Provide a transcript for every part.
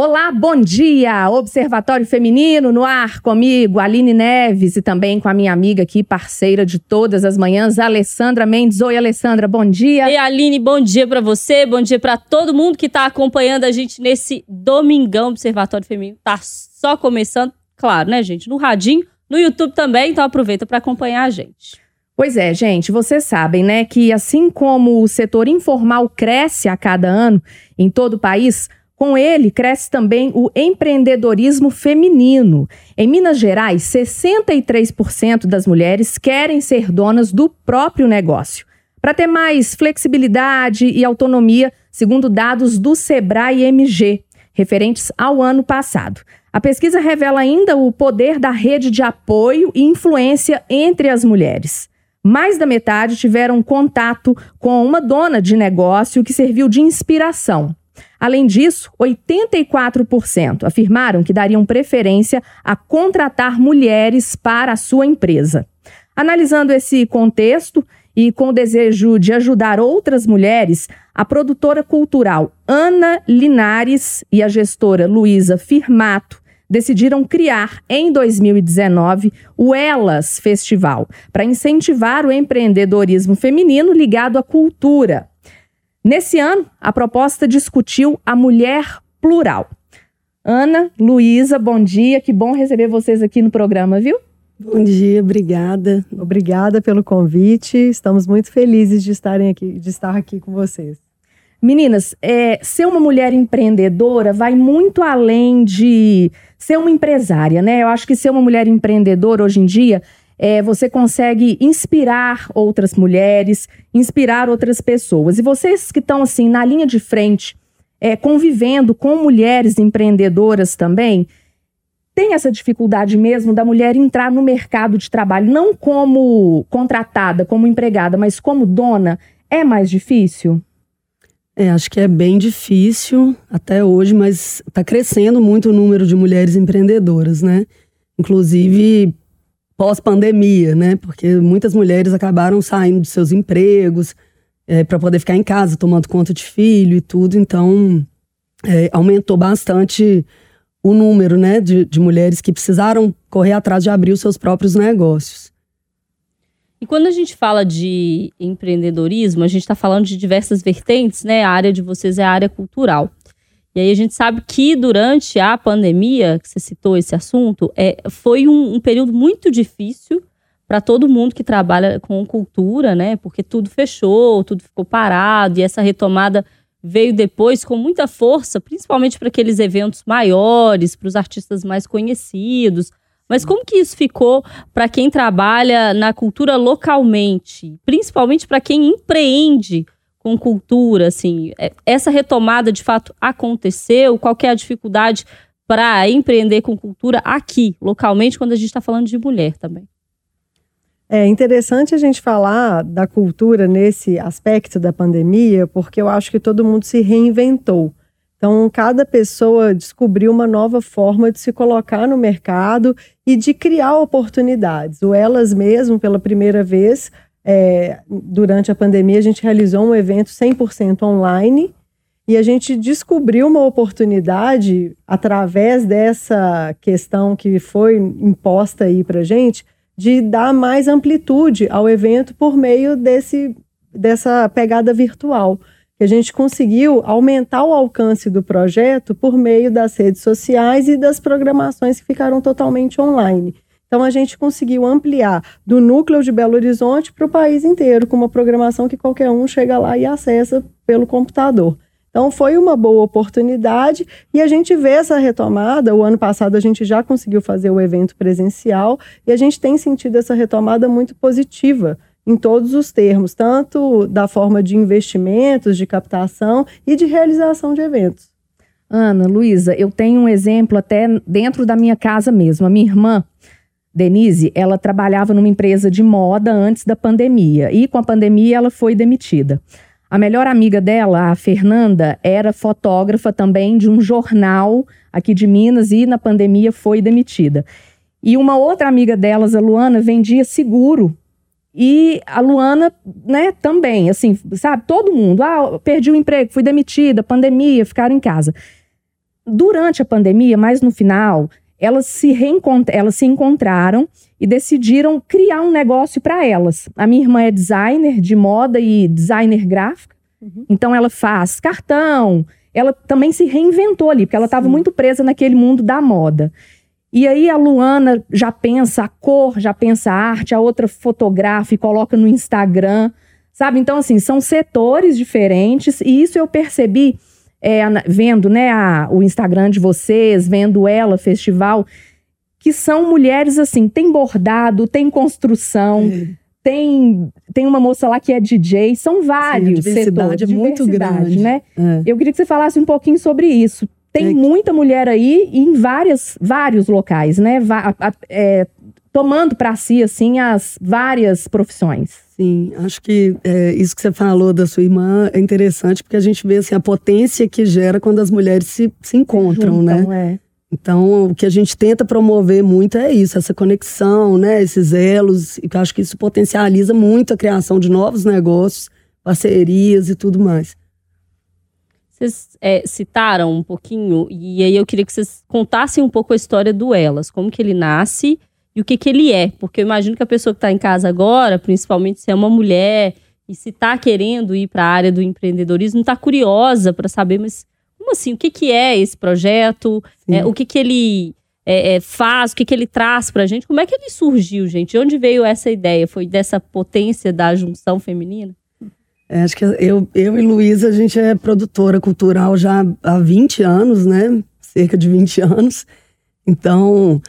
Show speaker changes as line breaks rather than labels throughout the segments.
Olá, bom dia! Observatório Feminino no ar comigo, Aline Neves e também com a minha amiga aqui, parceira de todas as manhãs, Alessandra Mendes. Oi, Alessandra, bom dia.
E Aline, bom dia para você, bom dia para todo mundo que está acompanhando a gente nesse domingão Observatório Feminino. Tá só começando, claro, né, gente? No radinho, no YouTube também, então aproveita para acompanhar a gente.
Pois é, gente, vocês sabem, né, que assim como o setor informal cresce a cada ano em todo o país, com ele, cresce também o empreendedorismo feminino. Em Minas Gerais, 63% das mulheres querem ser donas do próprio negócio. Para ter mais flexibilidade e autonomia, segundo dados do Sebrae MG, referentes ao ano passado. A pesquisa revela ainda o poder da rede de apoio e influência entre as mulheres. Mais da metade tiveram contato com uma dona de negócio que serviu de inspiração. Além disso, 84% afirmaram que dariam preferência a contratar mulheres para a sua empresa. Analisando esse contexto e com o desejo de ajudar outras mulheres, a produtora cultural Ana Linares e a gestora Luísa Firmato decidiram criar em 2019 o Elas Festival para incentivar o empreendedorismo feminino ligado à cultura. Nesse ano, a proposta discutiu a mulher plural. Ana, Luísa, bom dia. Que bom receber vocês aqui no programa, viu?
Bom dia, obrigada. Obrigada pelo convite. Estamos muito felizes de estarem aqui, de estar aqui com vocês.
Meninas, é, ser uma mulher empreendedora vai muito além de ser uma empresária, né? Eu acho que ser uma mulher empreendedora hoje em dia é, você consegue inspirar outras mulheres, inspirar outras pessoas. E vocês que estão assim na linha de frente, é, convivendo com mulheres empreendedoras também, tem essa dificuldade mesmo da mulher entrar no mercado de trabalho, não como contratada, como empregada, mas como dona, é mais difícil?
É, acho que é bem difícil até hoje, mas está crescendo muito o número de mulheres empreendedoras, né? Inclusive pós-pandemia, né? Porque muitas mulheres acabaram saindo de seus empregos é, para poder ficar em casa, tomando conta de filho e tudo. Então, é, aumentou bastante o número, né, de, de mulheres que precisaram correr atrás de abrir os seus próprios negócios.
E quando a gente fala de empreendedorismo, a gente está falando de diversas vertentes, né? A área de vocês é a área cultural. E aí a gente sabe que durante a pandemia, que você citou esse assunto, é, foi um, um período muito difícil para todo mundo que trabalha com cultura, né? Porque tudo fechou, tudo ficou parado e essa retomada veio depois com muita força, principalmente para aqueles eventos maiores, para os artistas mais conhecidos. Mas como que isso ficou para quem trabalha na cultura localmente, principalmente para quem empreende com cultura, assim, é, essa retomada de fato aconteceu? Qual é a dificuldade para empreender com cultura aqui, localmente, quando a gente está falando de mulher também?
É interessante a gente falar da cultura nesse aspecto da pandemia, porque eu acho que todo mundo se reinventou. Então, cada pessoa descobriu uma nova forma de se colocar no mercado e de criar oportunidades. O Elas mesmo, pela primeira vez, é, durante a pandemia, a gente realizou um evento 100% online e a gente descobriu uma oportunidade através dessa questão que foi imposta aí para gente de dar mais amplitude ao evento por meio desse, dessa pegada virtual. Que a gente conseguiu aumentar o alcance do projeto por meio das redes sociais e das programações que ficaram totalmente online. Então a gente conseguiu ampliar do núcleo de Belo Horizonte para o país inteiro, com uma programação que qualquer um chega lá e acessa pelo computador. Então foi uma boa oportunidade e a gente vê essa retomada. O ano passado a gente já conseguiu fazer o evento presencial e a gente tem sentido essa retomada muito positiva em todos os termos, tanto da forma de investimentos, de captação e de realização de eventos.
Ana, Luísa, eu tenho um exemplo até dentro da minha casa mesmo. A minha irmã, Denise, ela trabalhava numa empresa de moda antes da pandemia e com a pandemia ela foi demitida. A melhor amiga dela, a Fernanda, era fotógrafa também de um jornal aqui de Minas e na pandemia foi demitida. E uma outra amiga delas, a Luana, vendia seguro. E a Luana, né, também, assim, sabe, todo mundo, ah, perdi o emprego, fui demitida, pandemia, ficaram em casa. durante a pandemia, mais no final, elas se, reencont elas se encontraram e decidiram criar um negócio para elas. A minha irmã é designer de moda e designer gráfica, uhum. então ela faz cartão. Ela também se reinventou ali, porque ela estava muito presa naquele mundo da moda. E aí a Luana já pensa a cor, já pensa a arte, a outra fotografa e coloca no Instagram, sabe? Então, assim, são setores diferentes e isso eu percebi é, vendo né, a, o Instagram de vocês, vendo ela, festival, que são mulheres assim, tem bordado, tem construção, é. tem, tem uma moça lá que é DJ, são vários Sim, a setores.
é muito grande.
Né? É. Eu queria que você falasse um pouquinho sobre isso. Tem é muita mulher aí em várias, vários locais, né? Va é, tomando para si, assim, as várias profissões.
Sim, acho que é, isso que você falou da sua irmã é interessante, porque a gente vê, assim, a potência que gera quando as mulheres se, se encontram, né? Juntam, né? É. Então, o que a gente tenta promover muito é isso, essa conexão, né? Esses elos, e eu acho que isso potencializa muito a criação de novos negócios, parcerias e tudo mais.
Vocês é, citaram um pouquinho, e aí eu queria que vocês contassem um pouco a história do Elas, como que ele nasce e o que que ele é. Porque eu imagino que a pessoa que está em casa agora, principalmente se é uma mulher e se está querendo ir para a área do empreendedorismo, está curiosa para saber, mas como assim? O que que é esse projeto? É, o que que ele é, é, faz? O que que ele traz para a gente? Como é que ele surgiu, gente? De onde veio essa ideia? Foi dessa potência da junção feminina?
É, acho que eu, eu e Luísa, a gente é produtora cultural já há 20 anos, né? Cerca de 20 anos. Então,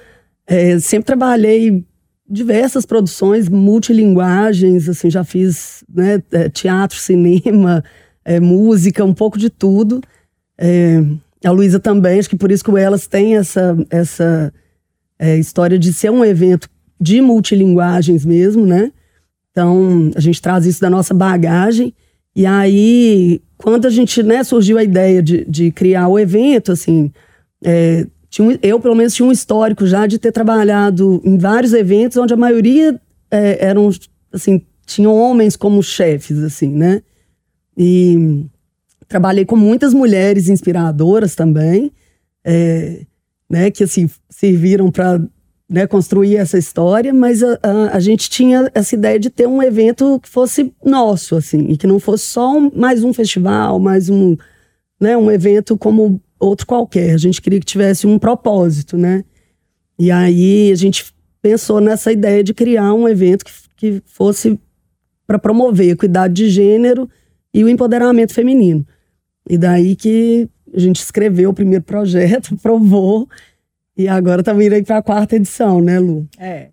é, sempre trabalhei diversas produções, multilinguagens, assim, já fiz né, é, teatro, cinema, é, música, um pouco de tudo. É, a Luísa também, acho que por isso que Elas tem essa, essa é, história de ser um evento de multilinguagens mesmo, né? Então, a gente traz isso da nossa bagagem. E aí, quando a gente, né, surgiu a ideia de, de criar o evento, assim, tinha, eu, pelo menos, tinha um histórico já de ter trabalhado em vários eventos onde a maioria é, eram, assim, tinham homens como chefes, assim, né? E trabalhei com muitas mulheres inspiradoras também, é, né, que, assim, serviram para né, construir essa história, mas a, a, a, gente tinha essa ideia de ter um evento que fosse nosso, assim, e que não fosse só um, mais um festival, mais um, né, um evento como outro qualquer. A gente queria que tivesse um propósito, né? E aí a gente pensou nessa ideia de criar um evento que, que fosse para promover a equidade de gênero e o empoderamento feminino. E daí que a gente escreveu o primeiro projeto, provou e agora vindo aí para a quarta edição, né, Lu?
É.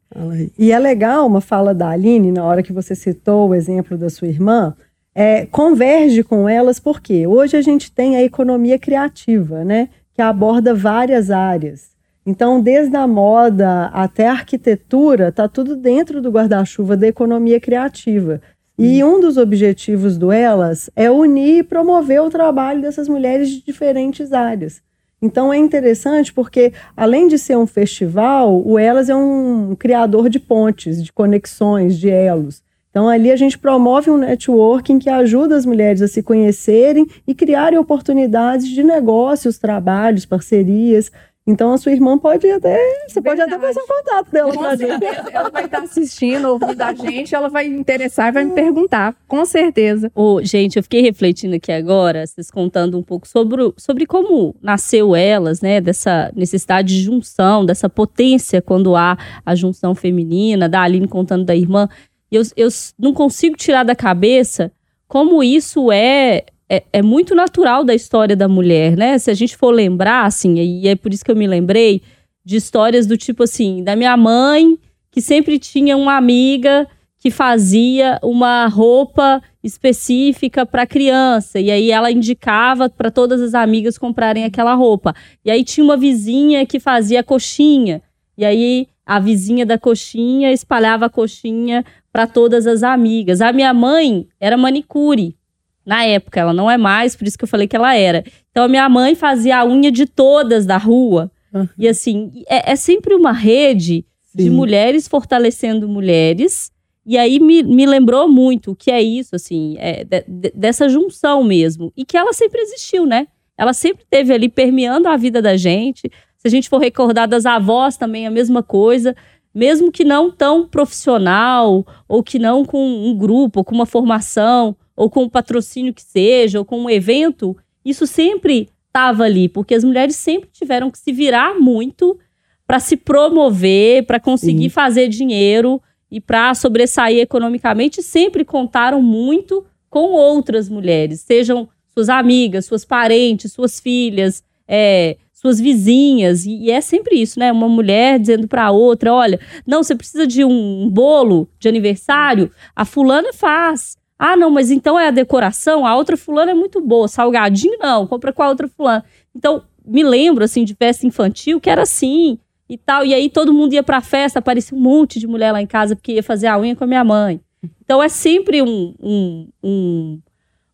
E é legal uma fala da Aline, na hora que você citou o exemplo da sua irmã, é, converge com elas, porque hoje a gente tem a economia criativa, né? Que aborda várias áreas. Então, desde a moda até a arquitetura, tá tudo dentro do guarda-chuva da economia criativa. E um dos objetivos do Elas é unir e promover o trabalho dessas mulheres de diferentes áreas. Então é interessante porque, além de ser um festival, o Elas é um criador de pontes, de conexões, de elos. Então ali a gente promove um networking que ajuda as mulheres a se conhecerem e criarem oportunidades de negócios, trabalhos, parcerias. Então a sua irmã pode até. Você Verdade. pode até fazer um contato dela
com pra gente. Ela vai estar assistindo, ouvindo a gente, ela vai interessar e vai me perguntar, com certeza.
Oh, gente, eu fiquei refletindo aqui agora, vocês contando um pouco sobre, sobre como nasceu elas, né? Dessa necessidade de junção, dessa potência quando há a junção feminina, da Aline contando da irmã. Eu, eu não consigo tirar da cabeça como isso é é, é, muito natural da história da mulher, né? Se a gente for lembrar, assim, e é por isso que eu me lembrei de histórias do tipo assim, da minha mãe, que sempre tinha uma amiga que fazia uma roupa específica para criança e aí ela indicava para todas as amigas comprarem aquela roupa. E aí tinha uma vizinha que fazia coxinha. E aí a vizinha da coxinha espalhava a coxinha para todas as amigas. A minha mãe era manicure. Na época, ela não é mais, por isso que eu falei que ela era. Então, a minha mãe fazia a unha de todas da rua. Uhum. E assim, é, é, sempre uma rede Sim. de mulheres fortalecendo mulheres. E aí me, me lembrou muito o que é isso, assim, é, de, de, dessa junção mesmo. E que ela sempre existiu, né? ela sempre teve ali permeando a vida da gente. Se a gente for recordar das avós também a mesma coisa, mesmo que não tão profissional ou que não com um grupo, ou com uma formação, ou com um patrocínio que seja, ou com um evento, isso sempre estava ali, porque as mulheres sempre tiveram que se virar muito para se promover, para conseguir Sim. fazer dinheiro e para sobressair economicamente, sempre contaram muito com outras mulheres, sejam suas amigas, suas parentes, suas filhas, é, suas vizinhas. E, é sempre isso, né? Uma mulher dizendo para a outra: olha, não, você precisa de um bolo de aniversário, a fulana faz. Ah, não, mas então é a decoração, a outra fulana é muito boa, salgadinho não, compra com a outra fulana. Então, me lembro, assim, de festa infantil que era assim e tal. E aí todo mundo ia pra festa, aparecia um monte de mulher lá em casa porque ia fazer a unha com a minha mãe. Então é sempre um, um, um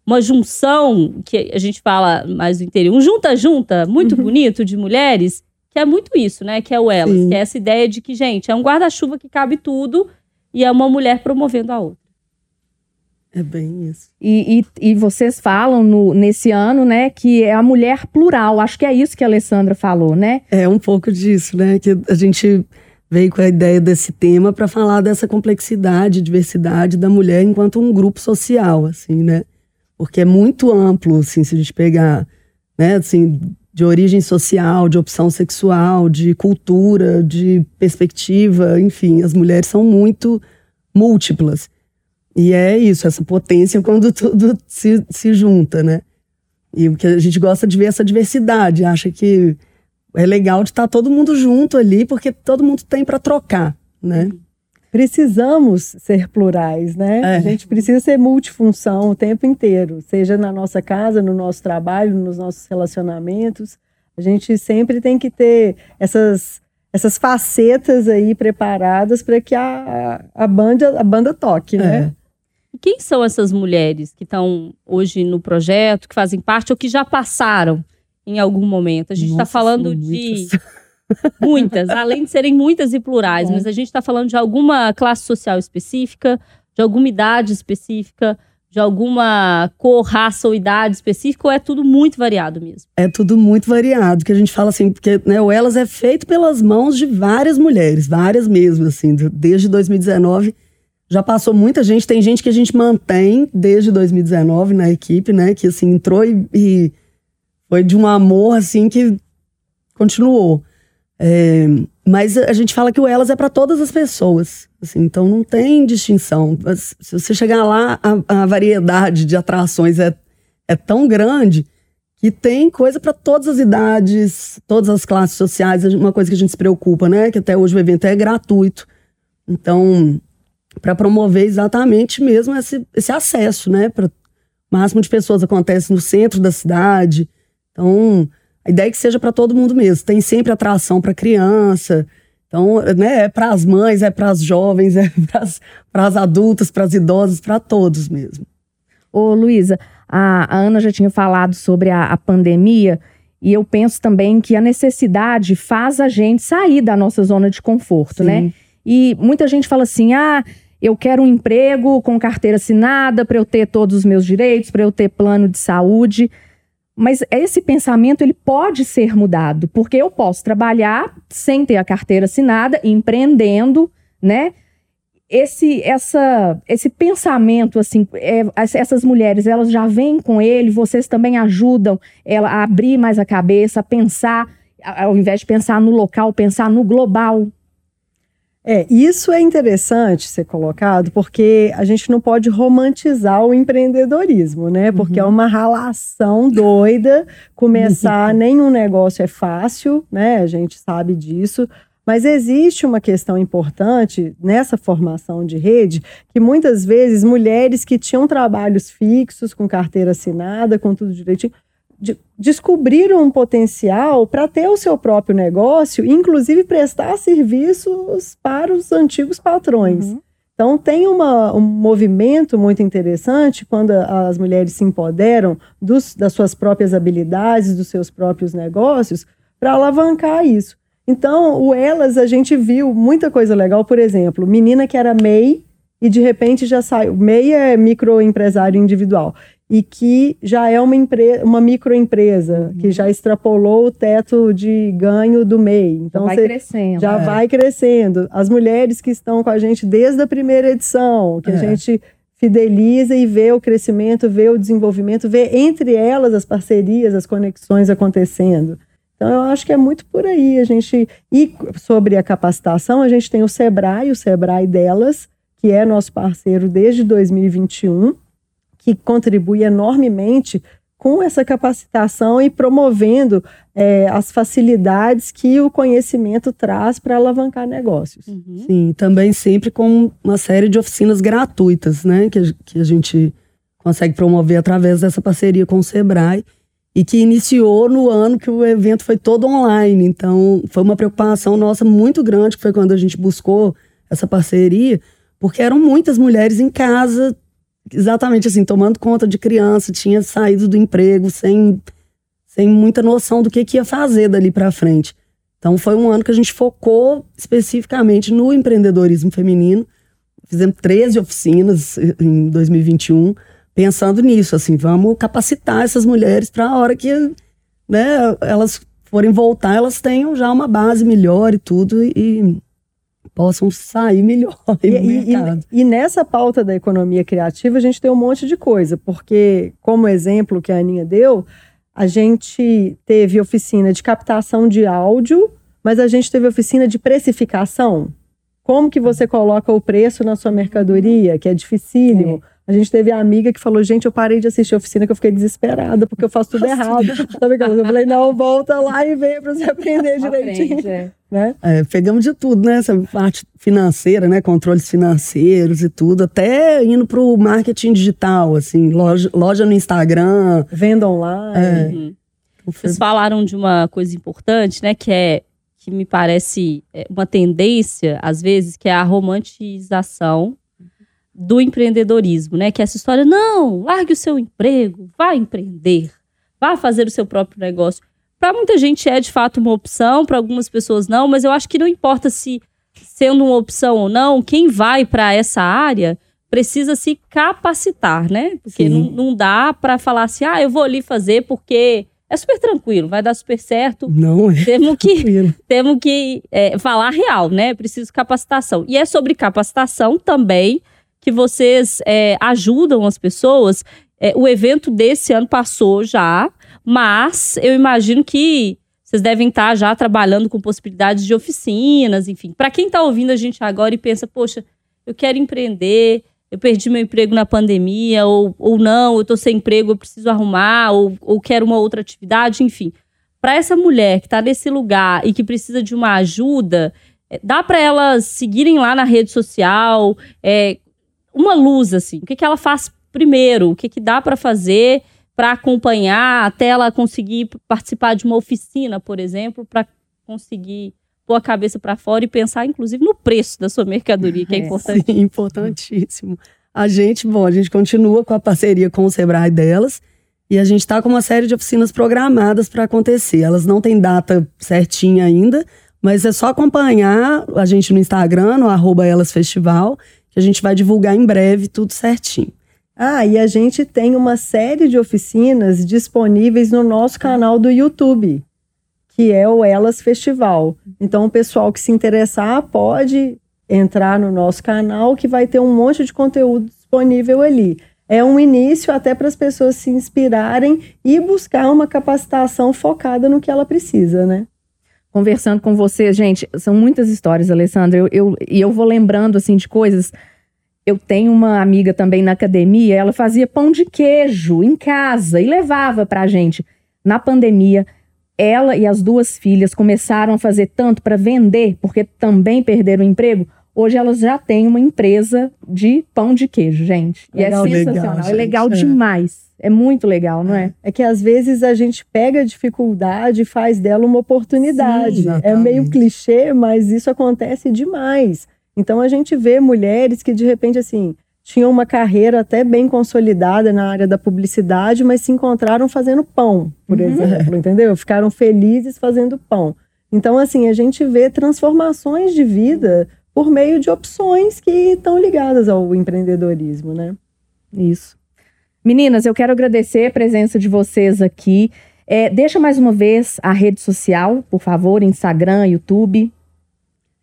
uma junção, que a gente fala mais do interior, um junta-junta muito uhum. bonito de mulheres, que é muito isso, né? Que é o elas, Sim. que é essa ideia de que, gente, é um guarda-chuva que cabe tudo e é uma mulher promovendo a outra.
É bem isso.
E, e, e, vocês falam no, nesse ano, né, que é a mulher plural. Acho que é isso que a Alessandra falou, né?
É um pouco disso, né? Que a gente veio com a ideia desse tema para falar dessa complexidade, diversidade da mulher enquanto um grupo social, assim, né? Porque é muito amplo, assim, se a gente pegar, né, assim, de origem social, de opção sexual, de cultura, de perspectiva, enfim, as mulheres são muito múltiplas. E é isso, essa potência quando tudo se, se junta, né? E o que a gente gosta de ver essa diversidade, acha que é legal de estar todo mundo junto ali, porque todo mundo tem para trocar, né?
Precisamos ser plurais, né? É. A gente precisa ser multifunção o tempo inteiro, seja na nossa casa, no nosso trabalho, nos nossos relacionamentos. A gente sempre tem que ter essas essas facetas aí preparadas para que a, a, banda, a banda toque, né?
É. E quem são essas mulheres que estão hoje no projeto, que fazem parte ou que já passaram em algum momento? A gente está falando de muitas, além de serem muitas e plurais, é. mas a gente está falando de alguma classe social específica, de alguma idade específica, de alguma cor, raça ou idade específica, ou é tudo muito variado mesmo?
É tudo muito variado, que a gente fala assim, porque né, o Elas é feito pelas mãos de várias mulheres, várias mesmo, assim, desde 2019 já passou muita gente, tem gente que a gente mantém desde 2019 na equipe, né? Que assim, entrou e, e foi de um amor assim que continuou. É, mas a gente fala que o Elas é para todas as pessoas. Assim, então não tem distinção. Se você chegar lá, a, a variedade de atrações é, é tão grande que tem coisa para todas as idades, todas as classes sociais. Uma coisa que a gente se preocupa, né? Que até hoje o evento é gratuito. Então, para promover exatamente mesmo esse, esse acesso, né? Para o máximo de pessoas acontece no centro da cidade. Então, a ideia é que seja para todo mundo mesmo. Tem sempre atração para criança. Então, né, é para as mães, é para as jovens, é para as adultas, para as idosas, para todos mesmo.
Ô, Luísa, a, a, Ana já tinha falado sobre a, a pandemia e eu penso também que a necessidade faz a gente sair da nossa zona de conforto? Sim. né? E muita gente fala assim: ah, eu quero um emprego com carteira assinada para eu ter todos os meus direitos, para eu ter plano de saúde. Mas esse pensamento ele pode ser mudado, porque eu posso trabalhar sem ter a carteira assinada, empreendendo, né? Esse, essa, esse pensamento, assim, é, essas mulheres, elas já vêm com ele, vocês também ajudam ela a abrir mais a cabeça, a pensar, ao invés de pensar no local, pensar no global,
é, isso é interessante ser colocado, porque a gente não pode romantizar o empreendedorismo, né? Porque uhum. é uma relação doida. Começar nenhum negócio é fácil, né? A gente sabe disso. Mas existe uma questão importante nessa formação de rede, que muitas vezes mulheres que tinham trabalhos fixos, com carteira assinada, com tudo direitinho, descobriram um potencial para ter o seu próprio negócio, inclusive prestar serviços para os antigos patrões. Uhum. Então, tem uma, um movimento muito interessante quando as mulheres se empoderam dos, das suas próprias habilidades, dos seus próprios negócios, para alavancar isso. Então, o Elas, a gente viu muita coisa legal, por exemplo, menina que era MEI e de repente já saiu. MEI é microempresário individual e que já é uma, empre uma microempresa, uhum. que já extrapolou o teto de ganho do MEI.
Então, já vai crescendo.
Já é. vai crescendo. As mulheres que estão com a gente desde a primeira edição, que é. a gente fideliza e vê o crescimento, vê o desenvolvimento, vê entre elas as parcerias, as conexões acontecendo. Então, eu acho que é muito por aí. A gente e sobre a capacitação, a gente tem o Sebrae, o Sebrae delas, que é nosso parceiro desde 2021, que contribui enormemente com essa capacitação e promovendo é, as facilidades que o conhecimento traz para alavancar negócios.
Uhum. Sim, também sempre com uma série de oficinas gratuitas, né, que, a, que a gente consegue promover através dessa parceria com o Sebrae e que iniciou no ano que o evento foi todo online. Então, foi uma preocupação nossa muito grande, que foi quando a gente buscou essa parceria, porque eram muitas mulheres em casa, exatamente assim, tomando conta de criança, tinha saído do emprego sem, sem muita noção do que, que ia fazer dali para frente. Então, foi um ano que a gente focou especificamente no empreendedorismo feminino. Fizemos 13 oficinas em 2021 pensando nisso, assim, vamos capacitar essas mulheres para a hora que né, elas forem voltar, elas tenham já uma base melhor e tudo e possam sair melhor e,
e, e, nessa pauta da economia criativa a gente tem um monte de coisa, porque como exemplo que a Aninha deu, a gente teve oficina de captação de áudio, mas a gente teve oficina de precificação. Como que você coloca o preço na sua mercadoria, que é dificílimo. É. A gente teve a amiga que falou, gente, eu parei de assistir a oficina que eu fiquei desesperada, porque eu faço tudo errado. Sabe Eu falei, não, volta lá e vem para você aprender direitinho. Aprende, é.
Né? É, pegamos de tudo, né? Essa parte financeira, né? Controles financeiros e tudo, até indo para o marketing digital, assim, loja, loja no Instagram.
Venda online. É. Uhum.
Então, Vocês falaram de uma coisa importante, né? Que é que me parece é, uma tendência, às vezes, que é a romantização do empreendedorismo, né? Que é essa história, não, largue o seu emprego, vá empreender, vá fazer o seu próprio negócio. Para muita gente é de fato uma opção, para algumas pessoas não, mas eu acho que não importa se sendo uma opção ou não, quem vai para essa área precisa se capacitar, né? Porque não, não, dá para falar assim, ah, eu vou ali fazer porque é super tranquilo, vai dar super certo.
Não é.
Temos que, temos que é, falar real, né? Preciso capacitação. E é sobre capacitação também que vocês é, ajudam as pessoas. É, o evento desse ano passou já, mas eu imagino que vocês devem estar já trabalhando com possibilidades de oficinas, enfim. Para quem está ouvindo a gente agora e pensa, poxa, eu quero empreender, eu perdi meu emprego na pandemia, ou, ou não, eu estou sem emprego, eu preciso arrumar, ou, ou quero uma outra atividade, enfim. Para essa mulher que está nesse lugar e que precisa de uma ajuda, é, dá para elas seguirem lá na rede social, é, uma luz, assim. O que, que ela faz primeiro? O que, que dá para fazer para acompanhar até ela conseguir participar de uma oficina, por exemplo, para conseguir pôr a cabeça para fora e pensar, inclusive, no preço da sua mercadoria, que é, é importante.
Sim, importantíssimo. A gente, bom, a gente continua com a parceria com o Sebrae delas e a gente está com uma série de oficinas programadas para acontecer. Elas não têm data certinha ainda, mas é só acompanhar a gente no Instagram, no arroba Elas Festival, que a gente vai divulgar em breve tudo certinho.
Ah, e a gente tem uma série de oficinas disponíveis no nosso canal do YouTube, que é o Elas Festival. Então, o pessoal que se interessar pode entrar no nosso canal, que vai ter um monte de conteúdo disponível ali. É um início até para as pessoas se inspirarem e buscar uma capacitação focada no que ela precisa, né?
Conversando com você, gente, são muitas histórias, Alessandra, eu, eu, e eu vou lembrando, assim, de coisas. Eu tenho uma amiga também na academia, ela fazia pão de queijo em casa e levava pra gente. Na pandemia, ela e as duas filhas começaram a fazer tanto para vender, porque também perderam o emprego. Hoje elas já têm uma empresa de pão de queijo, gente. Legal, e é sensacional, legal, é legal é. demais. É muito legal, não é?
É que às vezes a gente pega a dificuldade e faz dela uma oportunidade. Sim, é meio clichê, mas isso acontece demais. Então a gente vê mulheres que de repente assim tinham uma carreira até bem consolidada na área da publicidade, mas se encontraram fazendo pão, por uhum. exemplo, entendeu? Ficaram felizes fazendo pão. Então assim, a gente vê transformações de vida por meio de opções que estão ligadas ao empreendedorismo, né?
Isso. Meninas, eu quero agradecer a presença de vocês aqui. É, deixa mais uma vez a rede social, por favor, Instagram, YouTube.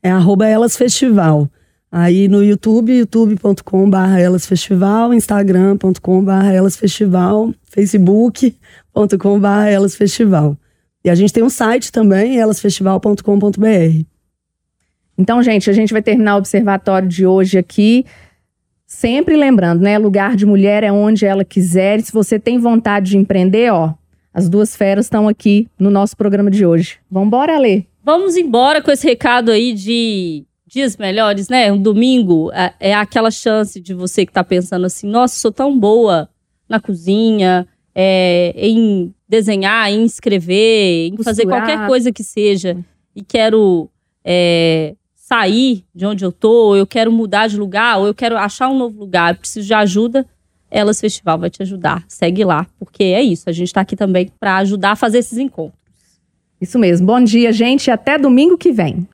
É arroba Elas Festival. Aí no YouTube, youtube.com.br elasfestival, instagram.com.br elasfestival, facebook.com.br elasfestival. E a gente tem um site também, elasfestival.com.br.
Então, gente, a gente vai terminar o observatório de hoje aqui. Sempre lembrando, né? Lugar de mulher é onde ela quiser. E se você tem vontade de empreender, ó, as duas feras estão aqui no nosso programa de hoje. Vambora, Lê.
Vamos embora com esse recado aí de dias melhores, né? Um domingo é, é aquela chance de você que tá pensando assim, nossa, sou tão boa na cozinha, é, em desenhar, em escrever, em Costurar. fazer qualquer coisa que seja e quero é, sair de onde eu tô, ou eu quero mudar de lugar, ou eu quero achar um novo lugar, preciso de ajuda, Elas Festival vai te ajudar. Segue lá, porque é isso, a gente tá aqui também para ajudar a fazer esses encontros.
Isso mesmo. Bom dia, gente, até domingo que vem.